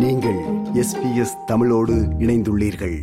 நீங்கள் எஸ்பிஎஸ் தமிழோடு இணைந்துள்ளீர்கள்.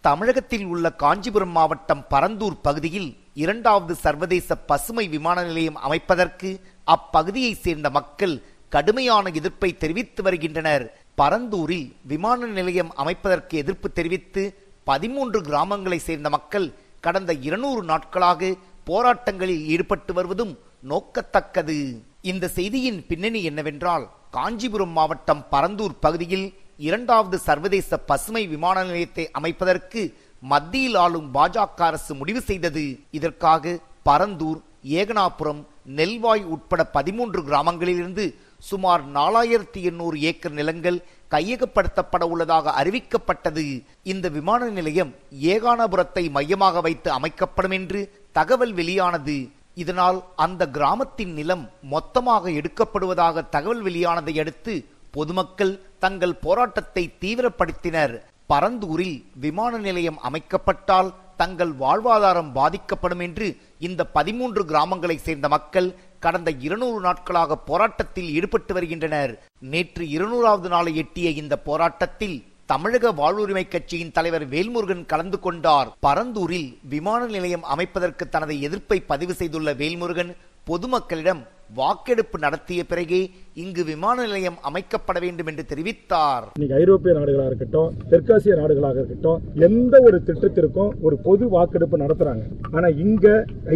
தமிழகத்தில் உள்ள காஞ்சிபுரம் மாவட்டம் பரந்தூர் பகுதியில் இரண்டாவது சர்வதேச பசுமை விமான நிலையம் அமைப்பதற்கு அப்பகுதியைச் சேர்ந்த மக்கள் கடுமையான எதிர்ப்பை தெரிவித்து வருகின்றனர். பரந்தூரில் விமான நிலையம் அமைப்பதற்கு எதிர்ப்பு தெரிவித்து பதிமூன்று கிராமங்களைச் சேர்ந்த மக்கள் கடந்த இருநூறு நாட்களாக போராட்டங்களில் ஈடுபட்டு வருவதும் நோக்கத்தக்கது. இந்த செய்தியின் பின்னணி என்னவென்றால் காஞ்சிபுரம் மாவட்டம் பரந்தூர் பகுதியில் இரண்டாவது சர்வதேச பசுமை விமான நிலையத்தை அமைப்பதற்கு மத்தியில் ஆளும் பாஜக அரசு முடிவு செய்தது. இதற்காக பரந்தூர் ஏகனாபுரம் நெல்வாய் உட்பட பதிமூன்று கிராமங்களிலிருந்து சுமார் நாலாயிரத்தி எண்ணூறு ஏக்கர் நிலங்கள் கையகப்படுத்தப்பட உள்ளதாக அறிவிக்கப்பட்டது. இந்த விமான நிலையம் ஏகானபுரத்தை மையமாக வைத்து அமைக்கப்படும் என்று தகவல் வெளியானது. இதனால் அந்த கிராமத்தின் நிலம் மொத்தமாக எடுக்கப்படுவதாக தகவல் வெளியானதை அடுத்து பொதுமக்கள் தங்கள் போராட்டத்தை தீவிரப்படுத்தினர். பரந்தூரில் விமான நிலையம் அமைக்கப்பட்டால் தங்கள் வாழ்வாதாரம் பாதிக்கப்படும் என்று இந்த பதிமூன்று கிராமங்களைச் சேர்ந்த மக்கள் கடந்த இருநூறு நாட்களாக போராட்டத்தில் ஈடுபட்டு வருகின்றனர். நேற்று இருநூறாவது நாளை எட்டிய இந்த போராட்டத்தில் தமிழக வாழ்வுரிமை கட்சியின் தலைவர் வேல்முருகன் கலந்து கொண்டார். பரந்தூரில் விமான நிலையம் அமைப்பதற்கு தனது எதிர்ப்பை பதிவு செய்துள்ள வேல்முருகன் பொதுமக்களிடம் வாக்கெடுப்பு நடத்திய பிறகே இங்கு விமான நிலையம் அமைக்கப்பட வேண்டும் என்று தெரிவித்தார். இன்னைக்கு ஐரோப்பிய நாடுகளாக இருக்கட்டும் தெற்காசிய நாடுகளாக இருக்கட்டும் எந்த ஒரு திட்டத்திற்கும் ஒரு பொது வாக்கெடுப்பு நடத்துறாங்க. ஆனா இங்க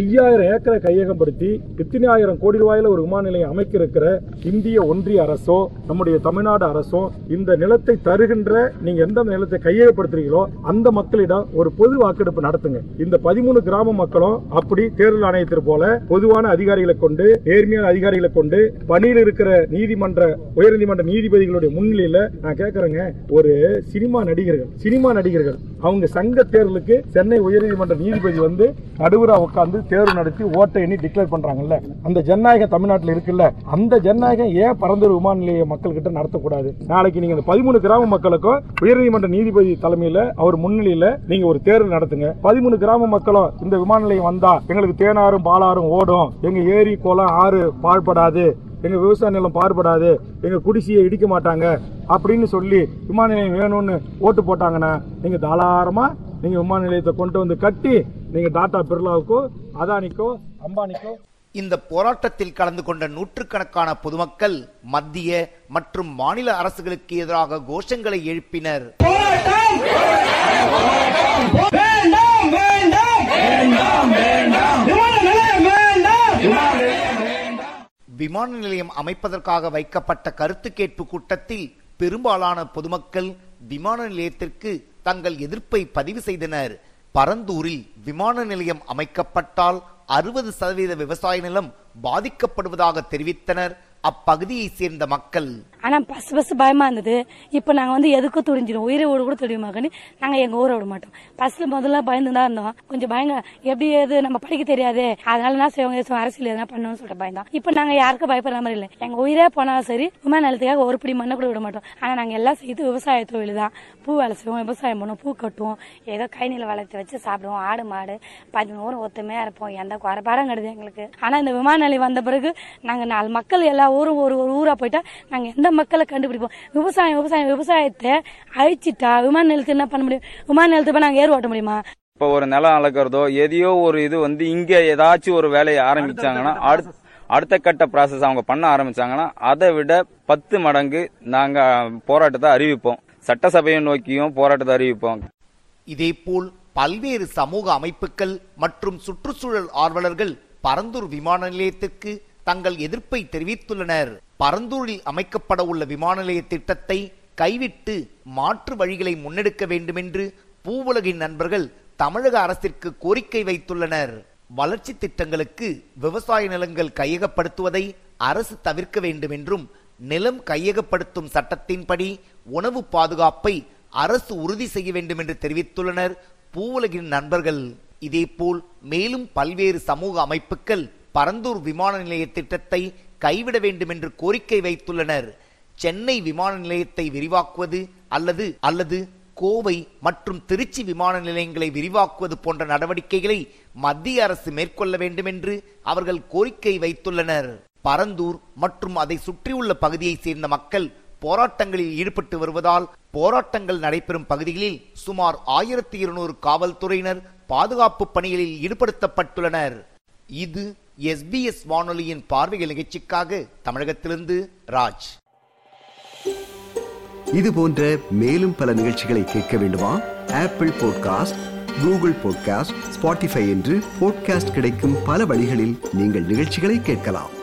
ஐயாயிரம் ஏக்கரை கையகப்படுத்தி எத்தனை ஆயிரம் கோடி ரூபாயில ஒரு விமான நிலையம் அமைக்க இருக்கிற இந்திய ஒன்றிய அரசோ நம்முடைய தமிழ்நாடு அரசோ இந்த நிலத்தை தருகின்ற நீங்க எந்த நிலத்தை கையகப்படுத்துறீங்களோ அந்த மக்களிடம் ஒரு பொது வாக்கெடுப்பு நடத்துங்க. இந்த பதிமூணு கிராம மக்களும் அப்படி தேர்தல் ஆணையத்திற்கு போல பொதுவான அதிகாரிகளை கொண்டு நேர்மையான அதிகாரிகளை கொண்டு பணியில் இருக்கிற நீதிமன்ற உயர்நீதிமன்ற நீதிபதிகளுடைய முன்னிலையில நான் கேட்கறேங்க ஒரு சினிமா நடிகர்கள் சினிமா நடிகர்கள் அவங்க சங்க தேர்தலுக்கு சென்னை உயர்நீதிமன்ற நீதிபதி வந்து நடுவரா உட்காந்து தேர்வு நடத்தி ஓட்டை எண்ணி டிக்ளேர் பண்றாங்கல்ல. அந்த ஜனநாயகம் தமிழ்நாட்டில் இருக்குல்ல. அந்த ஜனநாயகம் ஏன் பரந்தூர் விமான நிலைய மக்கள்கிட்ட நடத்தக்கூடாது? நாளைக்கு நீங்க இந்த பதிமூணு கிராம மக்களுக்கும் உயர்நீதிமன்ற நீதிபதி தலைமையில அவர் முன்னிலையில நீங்க ஒரு தேர்வு நடத்துங்க. பதிமூணு கிராம மக்களும் இந்த விமான நிலையம் வந்தா எங்களுக்கு தேனாரும் பாலாரும் ஓடும். எங்க ஏரி குளம் ஆறு பாழ்படாது. எங்க விவசாய நிலம் பாடுபடாது எங்க குடிசையை இடிக்க மாட்டாங்க அப்படின்னு சொல்லி விமான நிலையம் வேணும்னு ஓட்டு போட்டாங்கன்னா நீங்க தாராளமா நீங்க விமான நிலையத்தை கொண்டு வந்து கட்டி நீங்க டாடா பிர்லாவுக்கோ அதானிக்கோ அம்பானிக்கோ. இந்த போராட்டத்தில் கலந்து கொண்ட நூற்றுக்கணக்கான பொதுமக்கள் மத்திய மற்றும் மாநில அரசுகளுக்கு எதிராக கோஷங்களை எழுப்பினர். வேண்டாம்! வேண்டாம் வேண்டாம்! விமான நிலையம் அமைப்பதற்காக வைக்கப்பட்ட கருத்து கேட்பு கூட்டத்தில் பெரும்பாலான பொதுமக்கள் விமான நிலையத்திற்கு தங்கள் எதிர்ப்பை பதிவு செய்தனர். பரந்தூரில் விமான நிலையம் அமைக்கப்பட்டால் அறுபது சதவீத விவசாய நிலம் பாதிக்கப்படுவதாக தெரிவித்தனர். அப்பகுதியைச் சேர்ந்த மக்கள். ஆனால் பஸ் பஸ் பயமாக இருந்தது. இப்போ நாங்கள் வந்து எதுக்கும் துணிஞ்சிடும் உயிரை ஓடு கூட துடிமாக்கன்னு நாங்கள் எங்கள் ஊரை விட மாட்டோம். பஸ்ல முதல்ல பயந்து தான் இருந்தோம். கொஞ்சம் பயங்க. எப்படி எது நம்ம படிக்க தெரியாதே. அதனால என்ன செய்வாங்க அரசியல் எதனா பண்ணணும்னு சொல்லிட்டு பயந்தோம் இப்போ நாங்கள் யாருக்கும் பயப்படுற மாதிரி இல்லை. எங்கள் உயிரே போனாலும் சரி விமான நிலத்துக்காக ஒரு பிடி மண்ணை கூட விட மாட்டோம். ஆனால் நாங்கள் எல்லாம் செய்து விவசாய தொழில் தான் பூ வேலை செய்வோம் விவசாயம் பண்ணுவோம் பூ கட்டுவோம். ஏதோ கைநில வளர்த்து வச்சு சாப்பிடுவோம். ஆடு மாடு பதினோரு ஒத்துமையா இருப்போம். எந்த குறைபாடும் கிடையாது எங்களுக்கு. ஆனால் இந்த விமான நிலையம் வந்த பிறகு நாங்கள் நாலு மக்கள் எல்லா ஊரும் ஒரு ஒரு ஊராக போயிட்டா நாங்கள் எந்த மக்களை கண்டுபிடிப்போம். விவசாயம் விவசாயம் விவசாயத்தை அழிச்சிட்டா விமான நிலையத்துக்கு என்ன பண்ண முடியும்? விமான நிலையத்துக்கு போய் நாங்க ஏர் ஓட்ட முடியுமா? இப்போ ஒரு நிலம் அளக்கிறதோ எதையோ ஒரு இது வந்து இங்க ஏதாச்சும் ஒரு வேலையை ஆரம்பிச்சாங்கன்னா அடுத்த அடுத்த கட்ட ப்ராசஸ் அவங்க பண்ண ஆரம்பிச்சாங்கன்னா அதை விட பத்து மடங்கு நாங்க போராட்டத்தை அறிவிப்போம். சட்டசபையை நோக்கியும் போராட்டத்தை அறிவிப்போம். இதேபோல் பல்வேறு சமூக அமைப்புகள் மற்றும் சுற்றுச்சூழல் ஆர்வலர்கள் பரந்தூர் விமான நிலையத்திற்கு தங்கள் எதிர்ப்பை தெரிவித்துள்ளனர். பரந்தூரில் அமைக்கப்பட உள்ள விமான நிலைய திட்டத்தை கைவிட்டு மாற்று வழிகளை முன்னெடுக்க வேண்டுமென்று பூவுலகின் நண்பர்கள் தமிழக அரசிற்கு கோரிக்கை வைத்துள்ளனர். வளர்ச்சி திட்டங்களுக்கு விவசாய நிலங்கள் கையகப்படுத்துவதை அரசு தவிர்க்க வேண்டும் என்றும் நிலம் கையகப்படுத்தும் சட்டத்தின்படி உணவு பாதுகாப்பை அரசு உறுதி செய்ய வேண்டும் என்று தெரிவித்துள்ளனர் பூவுலகின் நண்பர்கள். இதேபோல் மேலும் பல்வேறு சமூக அமைப்புகள் பரந்தூர் விமான நிலைய திட்டத்தை கைவிட வேண்டும் என்று கோரிக்கை வைத்துள்ளனர். சென்னை விமான நிலையத்தை விரிவாக்குவது அல்லது அல்லது கோவை மற்றும் திருச்சி விமான நிலையங்களை விரிவாக்குவது போன்ற நடவடிக்கைகளை மத்திய அரசு மேற்கொள்ள வேண்டும் என்று அவர்கள் கோரிக்கை வைத்துள்ளனர். பரந்தூர் மற்றும் அதை சுற்றியுள்ள பகுதியைச் சேர்ந்த மக்கள் போராட்டங்களில் ஈடுபட்டு வருவதால் போராட்டங்கள் நடைபெறும் பகுதிகளில் சுமார் ஆயிரத்தி இருநூறு காவல்துறையினர் பாதுகாப்பு பணிகளில் ஈடுபடுத்தப்பட்டுள்ளனர். இது எஸ்பிஎஸ் வானொலியின் பார்வைகள் நிகழ்ச்சிக்காக தமிழகத்திலிருந்து ராஜ். இது போன்ற மேலும் பல நிகழ்ச்சிகளை கேட்க வேண்டுமா? Apple podcast Google podcast Spotify என்று பாட்காஸ்ட் கிடைக்கும் பல வழிகளில் நீங்கள் நிகழ்ச்சிகளை கேட்கலாம்.